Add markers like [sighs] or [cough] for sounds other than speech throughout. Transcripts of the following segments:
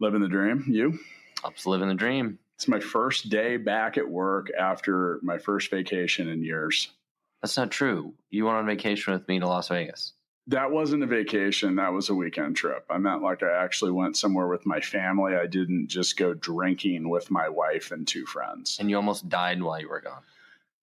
Living the dream. You? I'm just living the dream. It's my first day back at work after my first vacation in years. That's not true. You went on vacation with me to Las Vegas. That wasn't a vacation. That was a weekend trip. I meant like I actually went somewhere with my family. I didn't just go drinking with my wife and two friends. And you almost died while you were gone.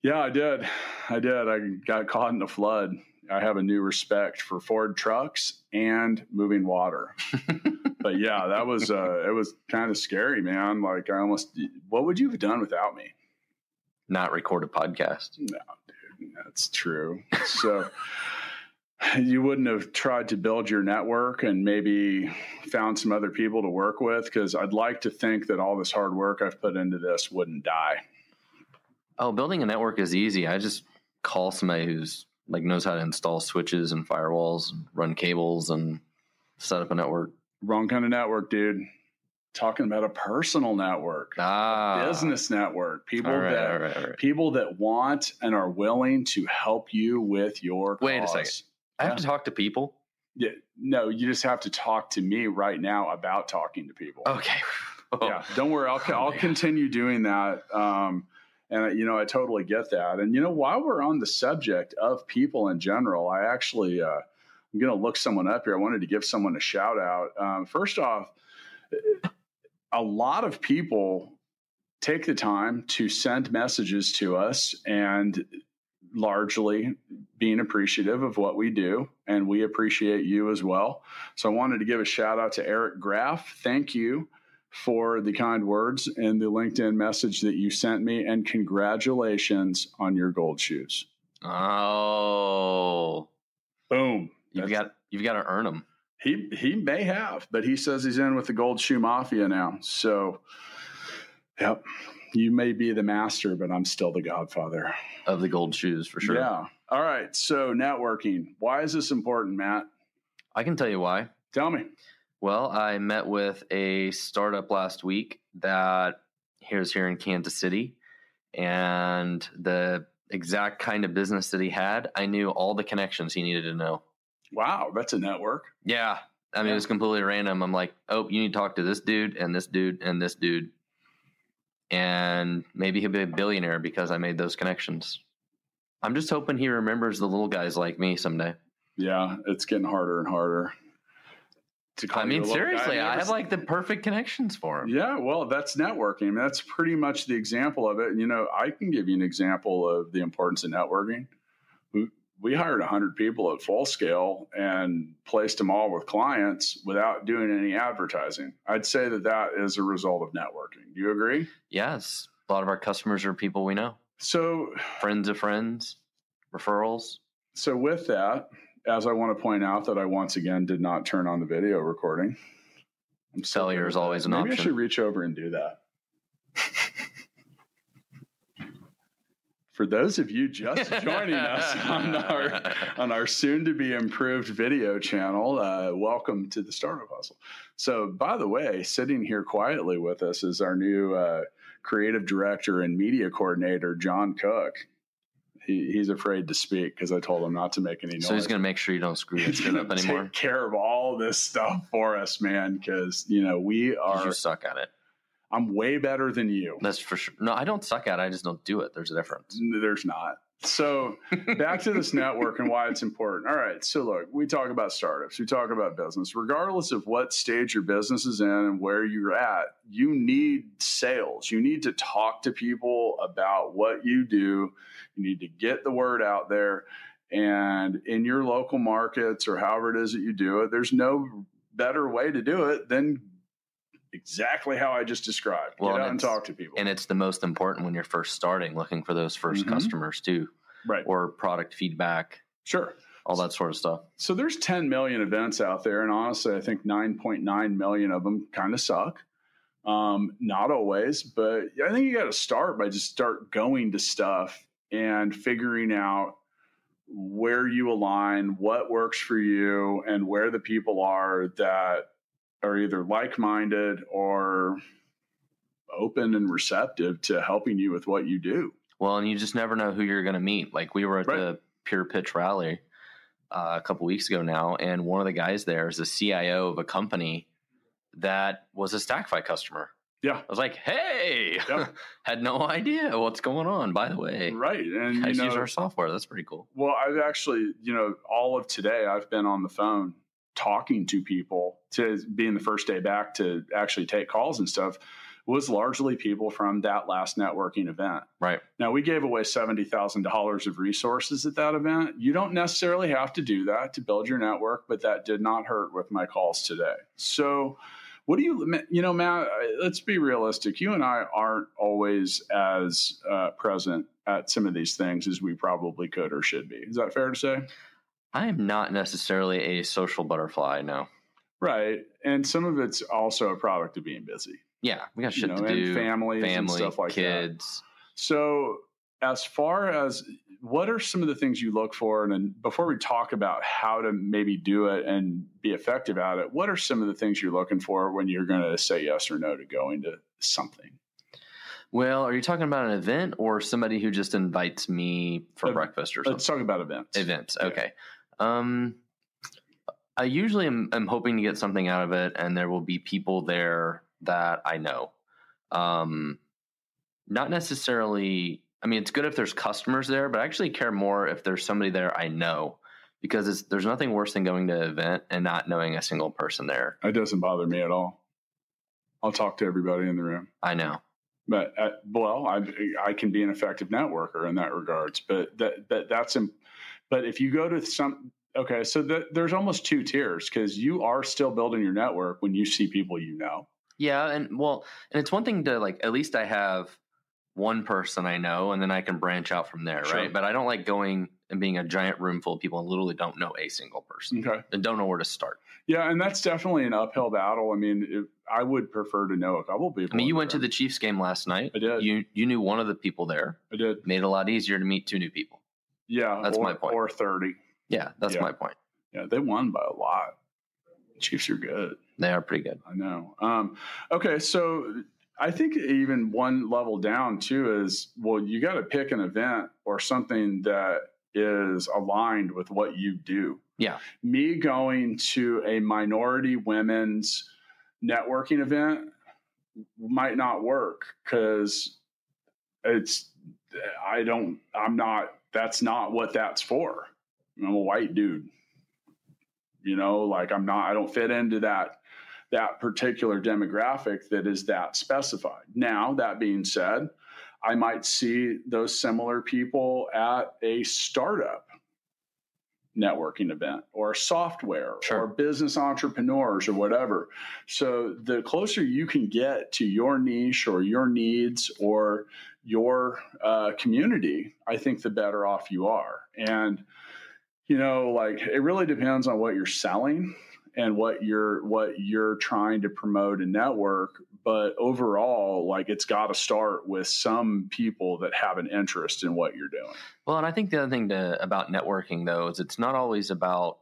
Yeah, I did. I did. I got caught in a flood. I have a new respect for Ford trucks and moving water. [laughs] but yeah, that was uh it was kind of scary, man. Like I almost what would you have done without me? Not record a podcast. No, dude, that's true. So you wouldn't have tried to build your network and maybe found some other people to work with because I'd like to think that all this hard work I've put into this wouldn't die. Oh, building a network is easy. I just call somebody who's like knows how to install switches and firewalls, and run cables, and set up a network. Wrong kind of network, dude. Talking about a personal network, Ah, business network, people right, that all right, all right. people that want and are willing to help you with your Wait a cause. second. I have to talk to people. Yeah, no, you just have to talk to me right now about talking to people. Okay. [laughs] Yeah, don't worry. I'll Oh, I'll man. continue doing that. Um, and you know, I totally get that. And you know, while we're on the subject of people in general, I actually uh, I'm going to look someone up here. I wanted to give someone a shout out. Um, first off, a lot of people take the time to send messages to us and largely being appreciative of what we do and we appreciate you as well. So i wanted to give a shout out to eric graff. Thank you for the kind words and the linkedin message that you sent me and congratulations on your gold shoes. Oh, boom you've That's- got you've got to earn them. he he may have but he says he's in with the gold shoe mafia now so yep you may be the master but i'm still the godfather of the gold shoes for sure. Yeah. All right. So networking. Why is this important, Matt? I can tell you why. Tell me. Well, I met with a startup last week that here's here in Kansas City, and the exact kind of business that he had, I knew all the connections he needed to know. Wow, that's a network. Yeah. I mean, Yeah. it was completely random. I'm like, oh, you need to talk to this dude and this dude and this dude. And maybe he'll be a billionaire because I made those connections. I'm just hoping he remembers the little guys like me someday. Yeah, it's getting harder and harder. To I mean, seriously, I have like the perfect connections for him. Yeah, well, that's networking. I mean, that's pretty much the example of it. And, you know, I can give you an example of the importance of networking. We, hired 100 people at full scale and placed them all with clients without doing any advertising. I'd say that that is a result of networking. Do you agree? Yes. A lot of our customers are people we know, So, friends of friends, referrals. So with that, as I want to point out that I once again did not turn on the video recording. I'm Failure is always an Maybe I option. should reach over and do that. [laughs] For those of you just [laughs] joining us on our on our soon to be improved video channel, uh, welcome to the Startup Hustle. So, by the way, sitting here quietly with us is our new uh, creative director and media coordinator, John Cook. He, he's afraid to speak because I told him not to make any noise. So he's going to make sure you don't screw [laughs] He's going up to anymore. take care of all this stuff for us, man. Because you know we are. You suck at it. I'm way better than you. That's for sure. No, I don't suck at it. I just don't do it. There's a difference. There's not. So [laughs] back to this network and why it's important. All right. So look, we talk about startups, we talk about business. Regardless of what stage your business is in and where you're at, you need sales. You need to talk to people about what you do. You need to get the word out there. And in your local markets or however it is that you do it, there's no better way to do it than exactly how I just described. Well, Get and out and it's- talk to people. And it's the most important when you're first starting, looking for those 1st Mhm. customers too, right. or product feedback, Sure. all that sort of stuff. So there's 10 million events out there, and honestly, I think 9.9 million of them kind of suck. Um, not always, but I think you got to start by just start going to stuff and figuring out where you align, what works for you, and where the people are that are either like minded or open and receptive to helping you with what you do. Well, and you just never know who you're going to meet. Like we were at Right. the Pure Pitch rally uh, a couple weeks ago now, and one of the guys there is the CIO of a company that was a Stackify customer. Yeah. I was like, "Hey, Yep. [laughs] had no idea what's going on." By the way, Right. And you guys use our software. That's pretty cool. Well, I've actually, you know, all of today, I've been on the phone talking to people to being the first day back to actually take calls and stuff was largely people from that last networking event. Right. Now, we gave away $70,000 of resources at that event. You don't necessarily have to do that to build your network, but that did not hurt with my calls today. So, what do you, you know, Matt, let's be realistic. You and I aren't always as uh, present at some of these things as we probably could or should be. Is that fair to say? I am not necessarily a social butterfly. No. Right. And some of it's also a product of being busy. Yeah, we got You shit know, to do. families and stuff like that. kids. So, as far as what are some of the things you look for, and then before we talk about how to maybe do it and be effective at it, what are some of the things you're looking for when you're going to say yes or no to going to something? Well, are you talking about an event or somebody who just invites me for Uh, breakfast or something? Let's talk about events. events. Yeah. Um, I usually am, am hoping to get something out of it, and there will be people there that I know. Um, not necessarily. I mean, it's good if there's customers there, but I actually care more if there's somebody there I know, because it's, there's nothing worse than going to an event and not knowing a single person there. It doesn't bother me at all. I'll talk to everybody in the room. I know. but uh, well, I I can be an effective networker in that regards. But that that that's but if you go to some okay, so the, there's almost two tiers because you are still building your network when you see people you know. Yeah, and well, and it's one thing to like at least I have one person I know, and then I can branch out from there, Sure. right? But I don't like going and being a giant room full of people and literally don't know a single person Okay, and don't know where to start. yeah, and that's definitely an uphill battle. I mean, if, I would prefer to know a couple people. I mean, you went to the Chiefs game last night. I did. You you knew one of the people there. I did, Made it a lot easier to meet two new people. Yeah, That's or, my point. Or thirty, Yeah, that's Yeah. my point. yeah, they won by a lot. Chiefs are good. They are pretty good. I know. Um, okay, so I think even one level down too is well, you got to pick an event or something that is aligned with what you do. Yeah. Me going to a minority women's networking event might not work because it's I don't I'm not that's not what that's for. I'm a white dude. You know, like I'm not I don't fit into that that particular demographic that is that specified. Now, that being said, I might see those similar people at a startup networking event or software Sure. or business entrepreneurs or whatever. So the closer you can get to your niche or your needs or your uh, community, I think the better off you are. And you know, like it really depends on what you're selling and what you're what you're trying to promote and network but overall like it's got to start with some people that have an interest in what you're doing Well, and I think the other thing to, about networking though is it's not always about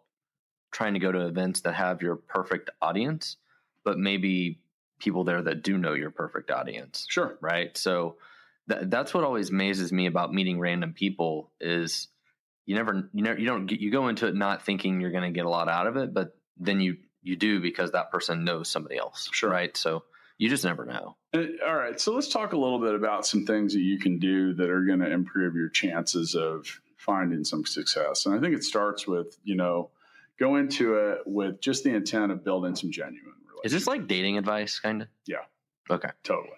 trying to go to events that have your perfect audience, but maybe people there that do know your perfect audience. sure right? So th- that's what always amazes me about meeting random people is you never you never you don't get, you go into it not thinking you're going to get a lot out of it, but then you you do because that person knows somebody else, Sure. right? So you just never know. And- all right so let's talk a little bit about some things that you can do that are going to improve your chances of finding some success and i think it starts with you know go into it with just the intent of building some genuine relationships Is this like dating advice, kind of? Yeah. Okay. totally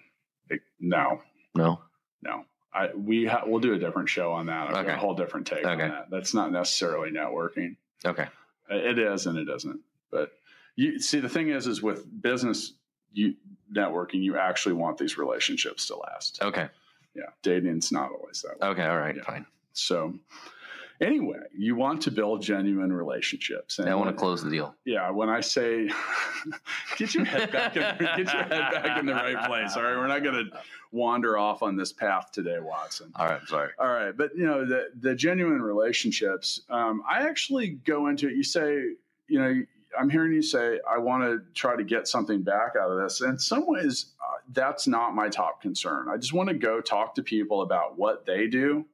Like, no No. No, I we ha- we'll do a different show on that. I've Okay. a whole different take on that. That's not necessarily networking. Okay. It is and it isn't. But you see, the thing is, is with business you networking, you actually want these relationships to last. Okay. Yeah, dating's not always that way. Okay. All right. Yeah. Fine. So, anyway, you want to build genuine relationships. And I want to close the deal. Yeah, when I say [laughs] get your head back, in, [laughs] get your head back in the right place. All right, we're not going to wander off on this path today, Watson. All right, sorry. All right, but you know the the genuine relationships. Um, I actually go into it. You say, you know, I'm hearing you say I want to try to get something back out of this. In some ways, uh, that's not my top concern. I just want to go talk to people about what they do,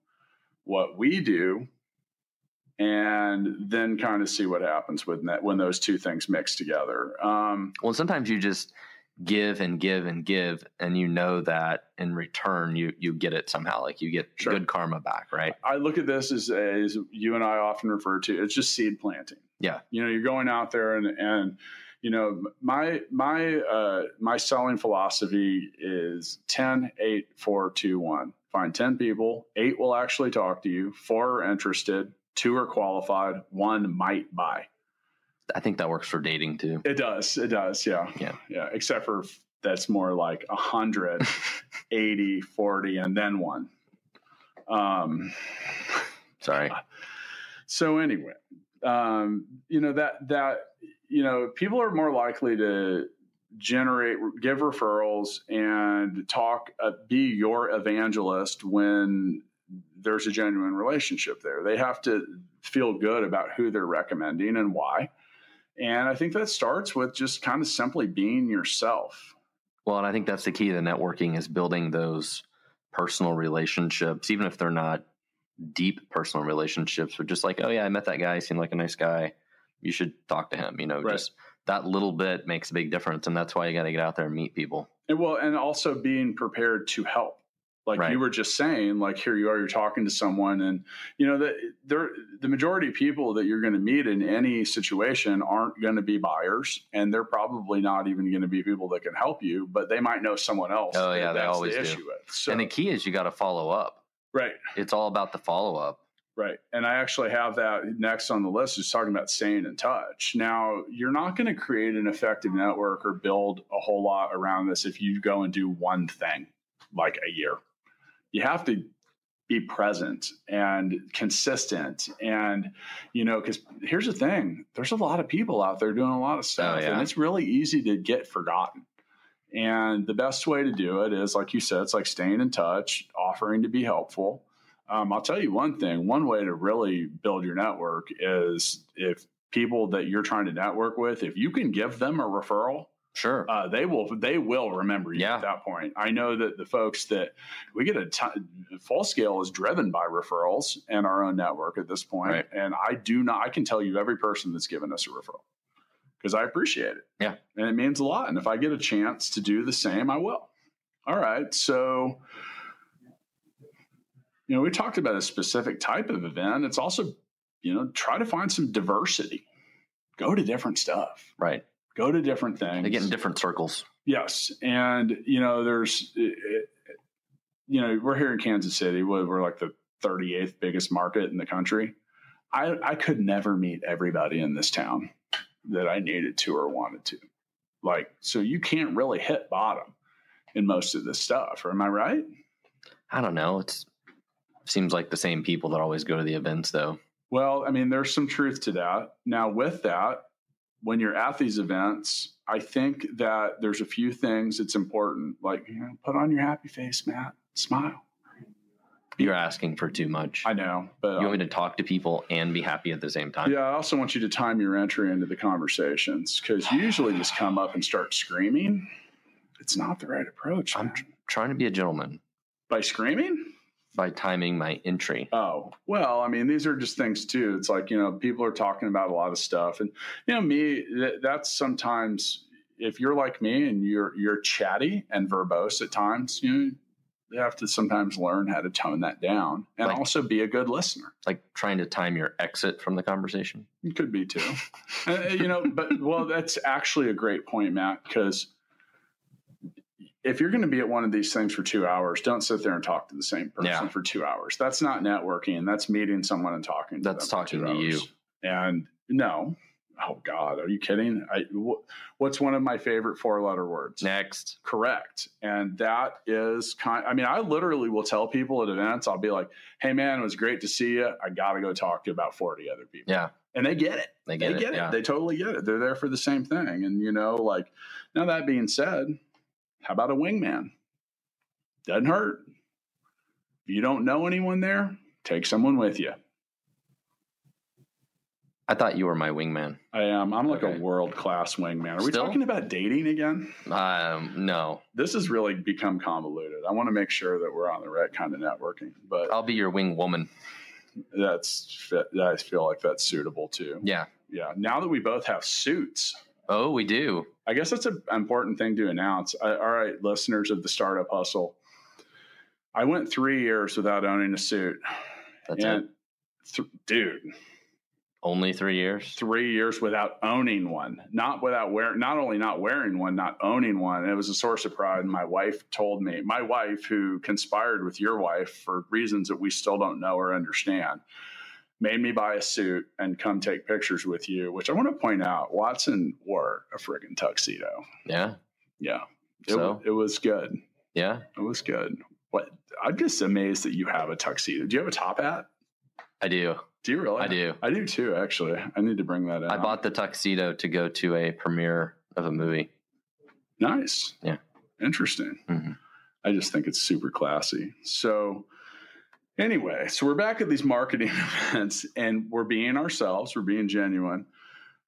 what we do, and then kind of see what happens with that when those two things mix together. Um, well, sometimes you just give and give and give, and you know that in return you you get it somehow, like you get sure. good karma back, right? I look at this as, as you and I often refer to it's just seed planting. Yeah, you know, you're going out there and and you know my my uh, my selling philosophy is 10 8 4 2 1 find 10 people eight will actually talk to you four are interested two are qualified, one might buy. I think that works for dating too. It does. It does. Yeah. Yeah. Yeah. Except for that's more like 100, [laughs] 80, 40, and then one. Um, Sorry. So anyway, um, you know that that you know people are more likely to generate give referrals and talk uh, be your evangelist when there's a genuine relationship there. They have to feel good about who they're recommending and why. And I think that starts with just kind of simply being yourself. Well, and I think that's the key to networking is building those personal relationships, even if they're not deep personal relationships, but just like, oh yeah, I met that guy, he seemed like a nice guy. You should talk to him. You know, right. just that little bit makes a big difference. And that's why you got to get out there and meet people. And well, and also being prepared to help like right. you were just saying like here you are you're talking to someone and you know the there the majority of people that you're going to meet in any situation aren't going to be buyers and they're probably not even going to be people that can help you but they might know someone else oh yeah they always the do so, and the key is you got to follow up right it's all about the follow up Right. And I actually have that next on the list is talking about staying in touch. Now, you're not going to create an effective network or build a whole lot around this if you go and do one thing like a year you have to be present and consistent. And you know because here's the thing there's a lot of people out there doing a lot of oh, stuff oh, yeah. and it's really easy to get forgotten. And the best way to do it is like you said it's like staying in touch offering to be helpful. Um, i'll tell you one thing one way to really build your network is if people that you're trying to network with if you can give them a referral Sure. Uh, they will they will remember you yeah. at that point. I know that the folks that we get a full scale is driven by referrals and our own network at this point. Right. And I do not I can tell you every person that's given us a referral because I appreciate it. Yeah. And it means a lot. And if I get a chance to do the same, I will. All right. So you know, we talked about a specific type of event. It's also, you know, try to find some diversity. Go to different stuff. Right go to different things. They get in different circles. Yes, and you know, there's, eh, eh, you know, we're here in Kansas City. We're like the 38th biggest market in the country. I I could never meet everybody in this town that I needed to or wanted to. Like, so you can't really hit bottom in most of this stuff. Am I right? I don't know. It's seems like the same people that always go to the events, though. Well, I mean, there's some truth to that. Now, with that, when you're at these events, I think that there's a few things that's important. Like, you know, put on your happy face, Matt. Smile. You're asking for too much. I know, but you want me to talk to people and be happy at the same time. Yeah, I also want you to time your entry into the conversations because you usually just come up and start screaming. It's not the right approach. I'm tr- trying to be a gentleman by screaming by timing my entry. Oh, well, I mean, these are just things too. It's like, you know, people are talking about a lot of stuff. And, you know, me, that's sometimes, if you're like me and you're, you're chatty and verbose at times, you know, you have to sometimes learn how to tone that down and like, also be a good listener. Like trying to time your exit from the conversation. It could be too. [laughs] uh, you know, but well, that's actually a great point, Matt, because if you're going to be at one of these things for two hours, don't sit there and talk to the same person yeah. for two hours. That's not networking. That's meeting someone and talking. that's talking to hours. you. And no, Oh God, are you kidding? I, wh- what's one of my favorite four letter words? Next. Correct. And that is kind I mean, I literally will tell people at events, I'll be like, hey man, it was great to see you. I gotta go talk to about 40 other people. Yeah. And they get it. They get they it. get it. yeah. They totally get it. They're there for the same thing. And you know, like now that being said, how about a wingman? Doesn't hurt. If you don't know anyone there, take someone with you. I thought you were my wingman. I am. I'm like Okay. a world class wingman. Are we Still? talking about dating again? Um, no, This has really become convoluted. I want to make sure that we're on the right kind of networking, but I'll be your wing woman. that's I feel like that's suitable too. Yeah. Yeah. Now that we both have suits, Oh, we do. I guess that's an important thing to announce. I, all right, listeners of the Startup Hustle, I went three years without owning a suit, That's and it. th- dude, Only three years. three years without owning one. Not without wearing, not only not wearing one, not owning one. It was a source of pride. And my wife told me, my wife, who conspired with your wife for reasons that we still don't know or understand, made me buy a suit and come take pictures with you. Which I want to point out, Watson wore a friggin' tuxedo. Yeah. Yeah, it, So? it was good. Yeah. It was good. What? I'm just amazed that you have a tuxedo. Do you have a top hat? I do. Do you really? I do. I do too. Actually, I need to bring that in. I bought the tuxedo to go to a premiere of a movie. Nice. Yeah. Interesting. Mhm. I just think it's super classy. So, anyway, so we're back at these marketing [laughs] events and we're being ourselves, we're being genuine.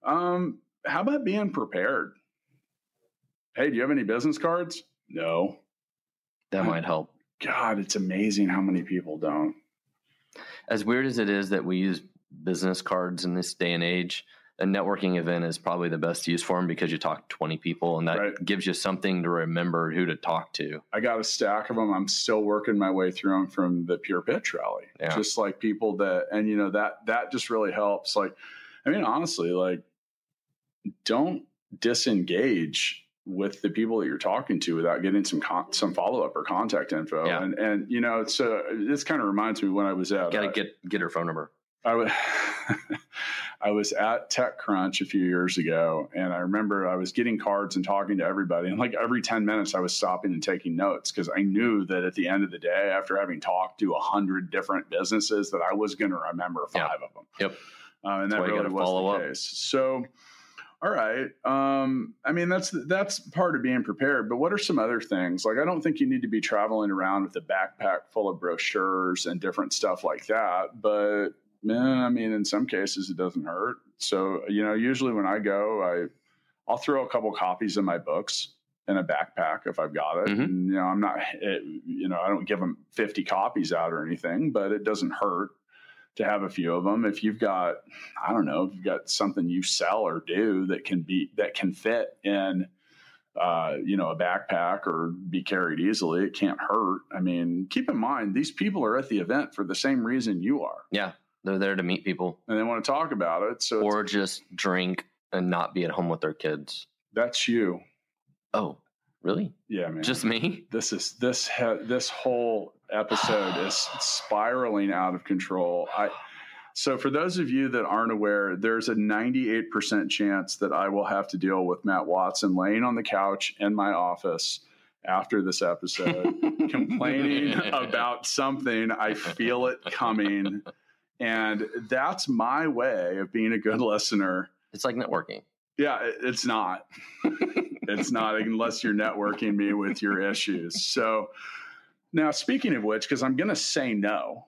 Um, how about being prepared? Hey, do you have any business cards? No. That might help. God, it's amazing how many people don't. As weird as it is that we use business cards in this day and age, a networking event is probably the best use for them because you talk 20 people and that Right. gives you something to remember who to talk to. I got a stack of them. I'm still working my way through them from the Pure Pitch Rally. Yeah. Just like people that, and you know that that just really helps. Like, I mean, honestly, like, don't disengage with the people that you're talking to without getting some con- some follow up or contact info. Yeah. And and you know, so this kind of reminds me when I was at Got to uh, get get her phone number. I was [laughs] I was at TechCrunch a few years ago, and I remember I was getting cards and talking to everybody. And like every ten minutes, I was stopping and taking notes because I knew that at the end of the day, after having talked to a hundred different businesses, that I was going to remember five of them. Yep. uh, and That's that really was follow the up. case. So. All right. Um, I mean, that's that's part of being prepared. But what are some other things? Like, I don't think you need to be traveling around with a backpack full of brochures and different stuff like that. But I mean, in some cases, it doesn't hurt. So, you know, usually when I go, I I'll throw a couple copies of my books in a backpack if I've got it. Mhm. And, you know, I'm not, it, you know, I don't give them 50 copies out or anything, but it doesn't hurt to have a few of them. If you've got, I don't know, if you've got something you sell or do that can be that can fit in, uh, you know, a backpack or be carried easily, it can't hurt. I mean, keep in mind these people are at the event for the same reason you are, Yeah. They're there to meet people and they want to talk about it. So or just drink and not be at home with their kids. that's you. Oh, really? Yeah, man. Just me? this is this ha- this whole episode is spiraling out of control. I so for those of you that aren't aware, there's a 98% chance that I will have to deal with Matt Watson laying on the couch in my office after this episode [laughs] complaining about something I feel it coming [laughs] and that's my way of being a good listener. It's like networking. Yeah, it's not. [laughs] it's not unless you're networking me with your issues. So now, speaking of which, because I'm going to say no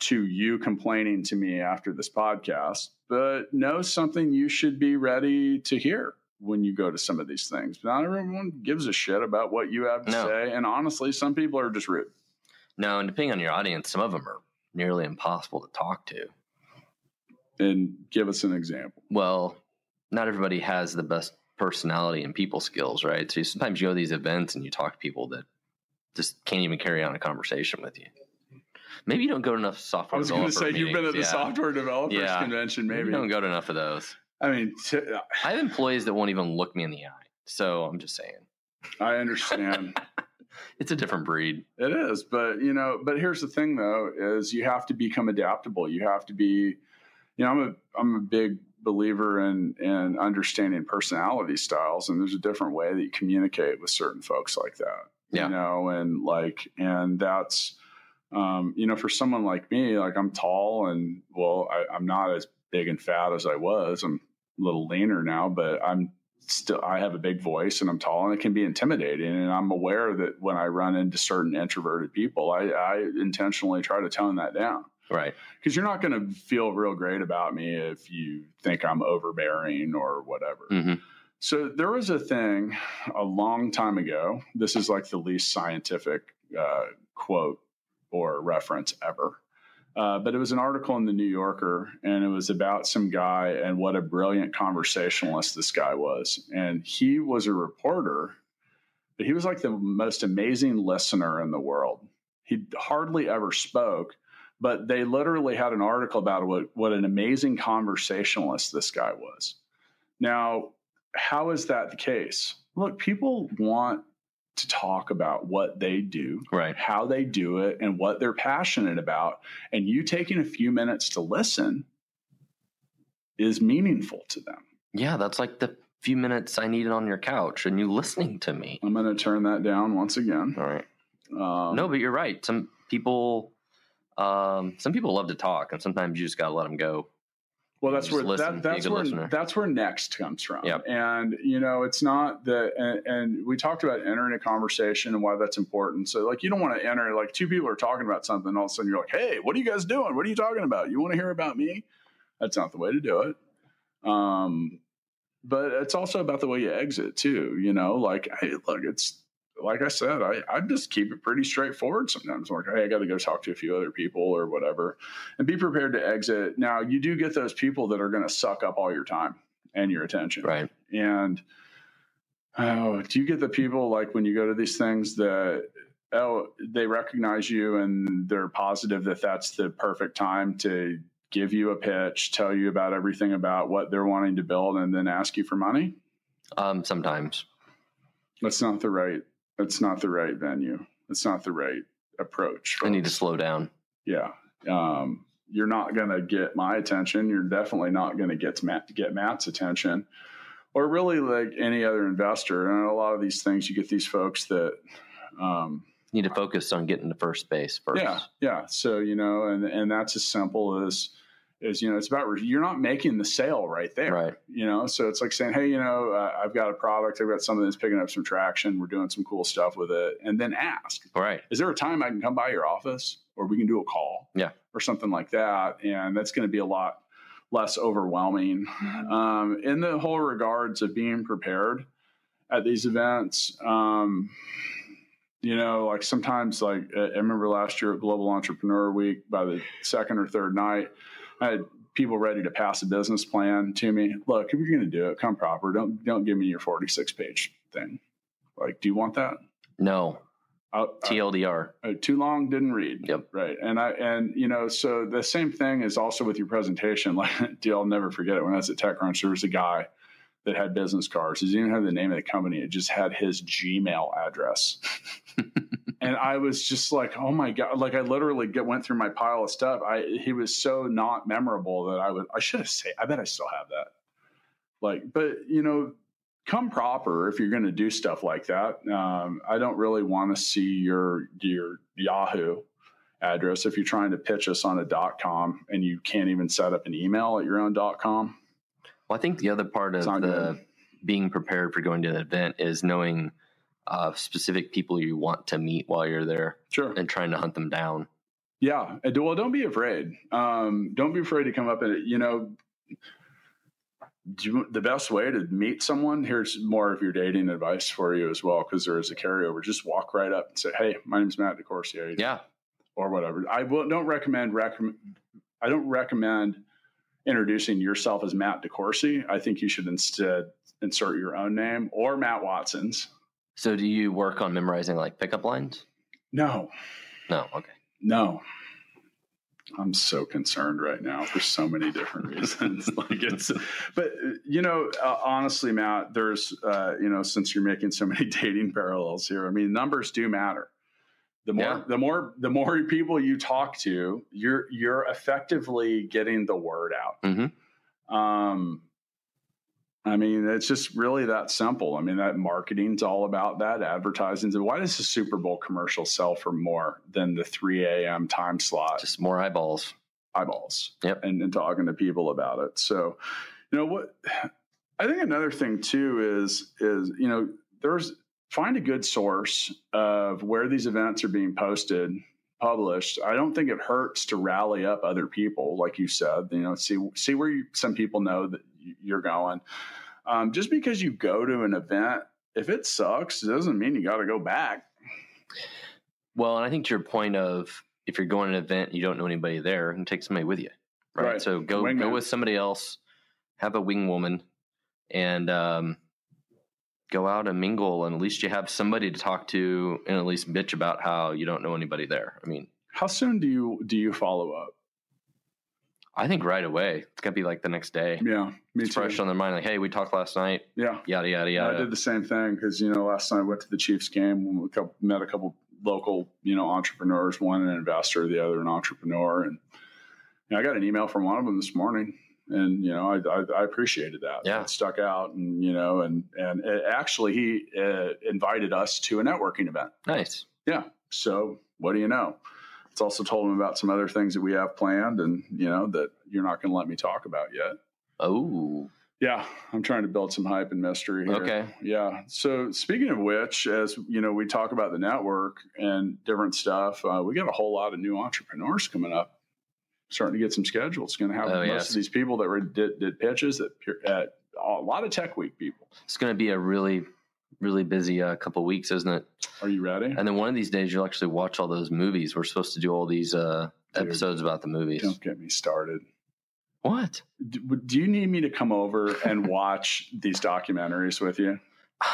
to you complaining to me after this podcast, but know something you should be ready to hear when you go to some of these things. Not everyone gives a shit about what you have to No. say. And honestly, some people are just rude. No, and depending on your audience, some of them are nearly impossible to talk to. And give us an example. Well, not everybody has the best personality and people skills, right? So sometimes you go to these events and you talk to people that just can't even carry on a conversation with you. Maybe you don't go to enough software. I was going to say you've been at the yeah. software developers Yeah. convention, Maybe maybe. you don't go to enough of those. I mean, t- uh, I have employees that won't even look me in the eye. So I'm just saying, I understand. [laughs] it's a different breed. It is, but you know, but here's the thing though, is you have to become adaptable. You have to be you know, I'm a I'm a big believer in in understanding personality styles, and there's a different way that you communicate with certain folks like that. Yeah. You know, and like, and that's, um, you know, for someone like me, like I'm tall and well, I, I'm not as big and fat as I was. I'm a little leaner now, but I'm still I have a big voice and I'm tall and it can be intimidating. And I'm aware that when I run into certain introverted people, I, I intentionally try to tone that down. Right. Because you're not going to feel real great about me if you think I'm overbearing or whatever. hmm So there was a thing a long time ago. This is like the least scientific uh, quote or reference ever. Uh, but it was an article in the New Yorker, and it was about some guy and what a brilliant conversationalist this guy was. And he was a reporter, but he was like the most amazing listener in the world. He hardly ever spoke, but they literally had an article about what, what an amazing conversationalist this guy was. Now, how is that the case? Look, people want to talk about what they do, Right. how they do it, and what they're passionate about. And you taking a few minutes to listen is meaningful to them. Yeah, that's like the few minutes I needed on your couch and you listening to me. I'm going to turn that down once again. All right. Um, no, but you're right. Some people, um, some people love to talk, and sometimes you just gotta let them go. Well, that's where that, that's where listener. that's where next comes from. Yep. And you know, it's not that. And, and we talked about entering a conversation and why that's important. So, like, you don't want to enter like two people are talking about something, and all of a sudden you're like, "Hey, what are you guys doing? What are you talking about? You want to hear about me?" That's not the way to do it. Um, but it's also about the way you exit too. You know, like, hey, look, it's like I said, I, I just keep it pretty straightforward sometimes. I'm like, hey, I got to go talk to a few other people or whatever, and be prepared to exit. Now, you do get those people that are going to suck up all your time and your attention. Right. And oh, do you get the people like when you go to these things that oh they recognize you and they're positive that that's the perfect time to give you a pitch, tell you about everything about what they're wanting to build, and then ask you for money? Um, sometimes. That's not the right. That's not the right venue. It's not the right approach. I need to slow down. Yeah. Um, you're not going to get my attention. You're definitely not going to get Matt, get Matt's attention, or really like any other investor. And a lot of these things, you get these folks that, um, Need to focus on getting to first base first. yeah, yeah. So you know, and and that's as simple as is you know, it's about you're not making the sale right there, Right. You know, so it's like saying, hey, you know, uh, I've got a product, I've got something that's picking up some traction. We're doing some cool stuff with it, and then ask, All right. is there a time I can come by your office or we can do a call? Yeah. Or something like that. And that's going to be a lot less overwhelming. Um, in the whole regards of being prepared at these events, um, you know, like sometimes, like I remember last year at Global Entrepreneur Week, by the second or third night, I had people ready to pass a business plan to me. Look, if you're going to do it, come proper. Don't don't give me your 46 page thing. Like, do you want that? No. TLDR. uh, too long didn't read Yep. right and i and you know so the same thing is also with your presentation [laughs] like i'll never forget it when i was at techcrunch there was a guy that had business cards he didn't have the name of the company it just had his gmail address [laughs] and i was just like oh my god like i literally get, went through my pile of stuff i he was so not memorable that i would i should have said i bet i still have that like but you know come proper if you're going to do stuff like that. Um, I don't really want to see your your Yahoo address if you're trying to pitch us on a dot com and you can't even set up an email at your own dot com. Well, I think the other part of the good. being prepared for going to an event is knowing uh, specific people you want to meet while you're there Sure. and trying to hunt them down. Yeah. Well, don't be afraid. Um, don't be afraid to come up and you know. You, the best way to meet someone here's more of your dating advice for you as well because there is a carryover just walk right up and say hey my name's matt DeCoursey How you doing?" Yeah. or whatever. I will, don't recommend recommend. I don't recommend introducing yourself as Matt DeCoursey. I think you should instead insert your own name or Matt Watson's. So do you work on memorizing like pickup lines? No, No. Okay. no. I'm so concerned right now for so many different reasons. [laughs] like it's, but you know, uh, honestly, Matt, there's, uh, you know, since you're making so many [laughs] dating parallels here, I mean, numbers do matter. The more Yeah. the more the more people you talk to, you're you're effectively getting the word out. Mhm. Um, I mean, it's just really that simple. I mean, that marketing's all about that. Advertising. And why does the Super Bowl commercial sell for more than the 3 a.m. time slot? Just more eyeballs. eyeballs Yep. and, and talking to people about it. So, you know what? I think another thing too is is you know there's find a good source of where these events are being posted published i don't think it hurts to rally up other people like you said you know see see where you, some people know that you're going um, just because you go to an event if it sucks it doesn't mean you got to go back Well, and I think to your point of if you're going to an event, you don't know anybody there, and take somebody with you, right? Right. So go Wingman. go with somebody else, have a wing woman, and um, go out and mingle, and at least you have somebody to talk to, and at least bitch about how you don't know anybody there. I mean, how soon do you do you follow up I think right away it's to be like the next day. yeah me It's too fresh on their mind, like, hey, we talked last night, yeah yada yada yada. I did the same thing because you know last night I went to the Chiefs game. We met a couple local you know entrepreneurs. One an investor, the other an entrepreneur, and you know, I got an email from one of them this morning, and you know I I, I appreciated that. Yeah. it stuck out, and you know, and and it, actually he uh, invited us to a networking event. Nice. Yeah, so what do you know? It's also told him about some other things that we have planned, and you know that you're not going to let me talk about yet. Oh, Yeah, I'm trying to build some hype and mystery here. okay. Yeah. So speaking of which, as you know, we talk about the network and different stuff. Uh, we got a whole lot of new entrepreneurs coming up, starting to get some schedules. It's going to have Oh, most yes. of these people that were did, did pitches at, at a lot of Tech Week people. It's going to be a really, really busy uh, couple weeks, isn't it? Are you ready? And then one of these days, you'll actually watch all those movies. We're supposed to do all these uh, Dude. episodes about the movies. Don't get me started. What? Do, do you need me to come over and [laughs] watch these documentaries with you?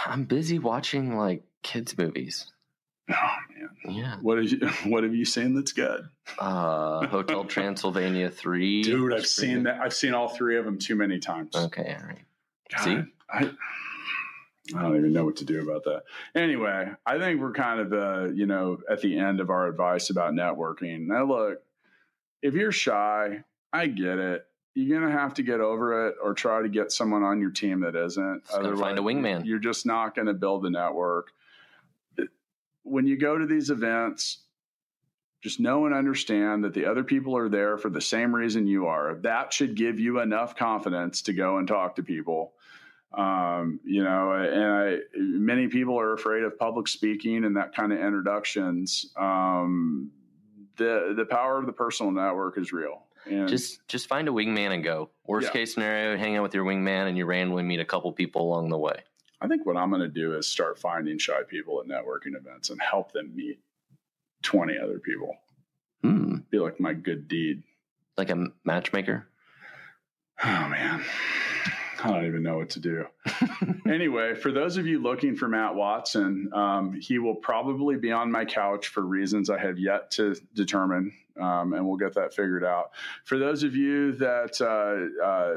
I'm busy watching like kids' movies. Oh man, Yeah. what have you [laughs] what have you seen that's good, Uh, Hotel [laughs] Transylvania 3. dude? I've seen good. that. I've seen all three of them too many times. Okay, all right. God, See? I, I don't even know what to do about that. Anyway, I think we're kind of, uh, you know, at the end of our advice about networking. Now, look, if you're shy, I get it. You're gonna have to get over it, or try to get someone on your team that isn't. Just gotta find a wingman. You're just not going to build a network. When you go to these events, just know and understand that the other people are there for the same reason you are. That should give you enough confidence to go and talk to people. Um, you know, and I, many people are afraid of public speaking and that kind of introductions. Um, the the power of the personal network is real. And Just just find a wingman and go. Worst Yeah. case scenario, hang out with your wingman and you randomly meet a couple people along the way. I think what I'm going to do is start finding shy people at networking events and help them meet 20 other people. Hmm. Be like my good deed. Like a matchmaker? Oh man, I don't even know what to do. [laughs] anyway, for those of you looking for Matt Watson, um, he will probably be on my couch for reasons I have yet to determine, um, and we'll get that figured out. For those of you that uh, uh,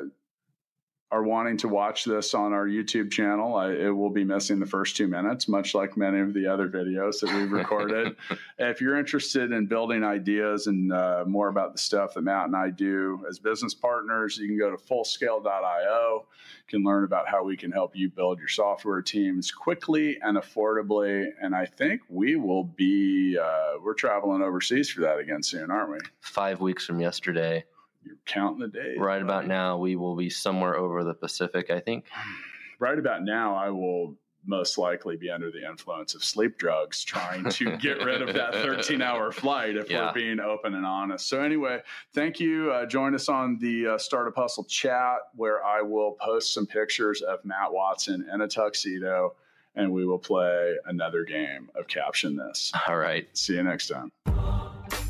are wanting to watch this on our YouTube channel, I, it will be missing the first two minutes, much like many of the other videos that we've recorded. [laughs] if you're interested in building ideas and uh, more about the stuff that Matt and I do as business partners, you can go to fullscale.io. You can learn about how we can help you build your software teams quickly and affordably. And I think we will be, uh, we're traveling overseas for that again soon, aren't we? Five weeks from yesterday. You're counting the days. Right about now, we will be somewhere over the Pacific, I think. [sighs] Right about now, I will most likely be under the influence of sleep drugs trying to [laughs] get rid of that 13 hour flight if Yeah. we're being open and honest. So, anyway, thank you. Uh, join us on the uh, Startup Hustle chat where I will post some pictures of Matt Watson in a tuxedo and we will play another game of Caption This. All right. See you next time.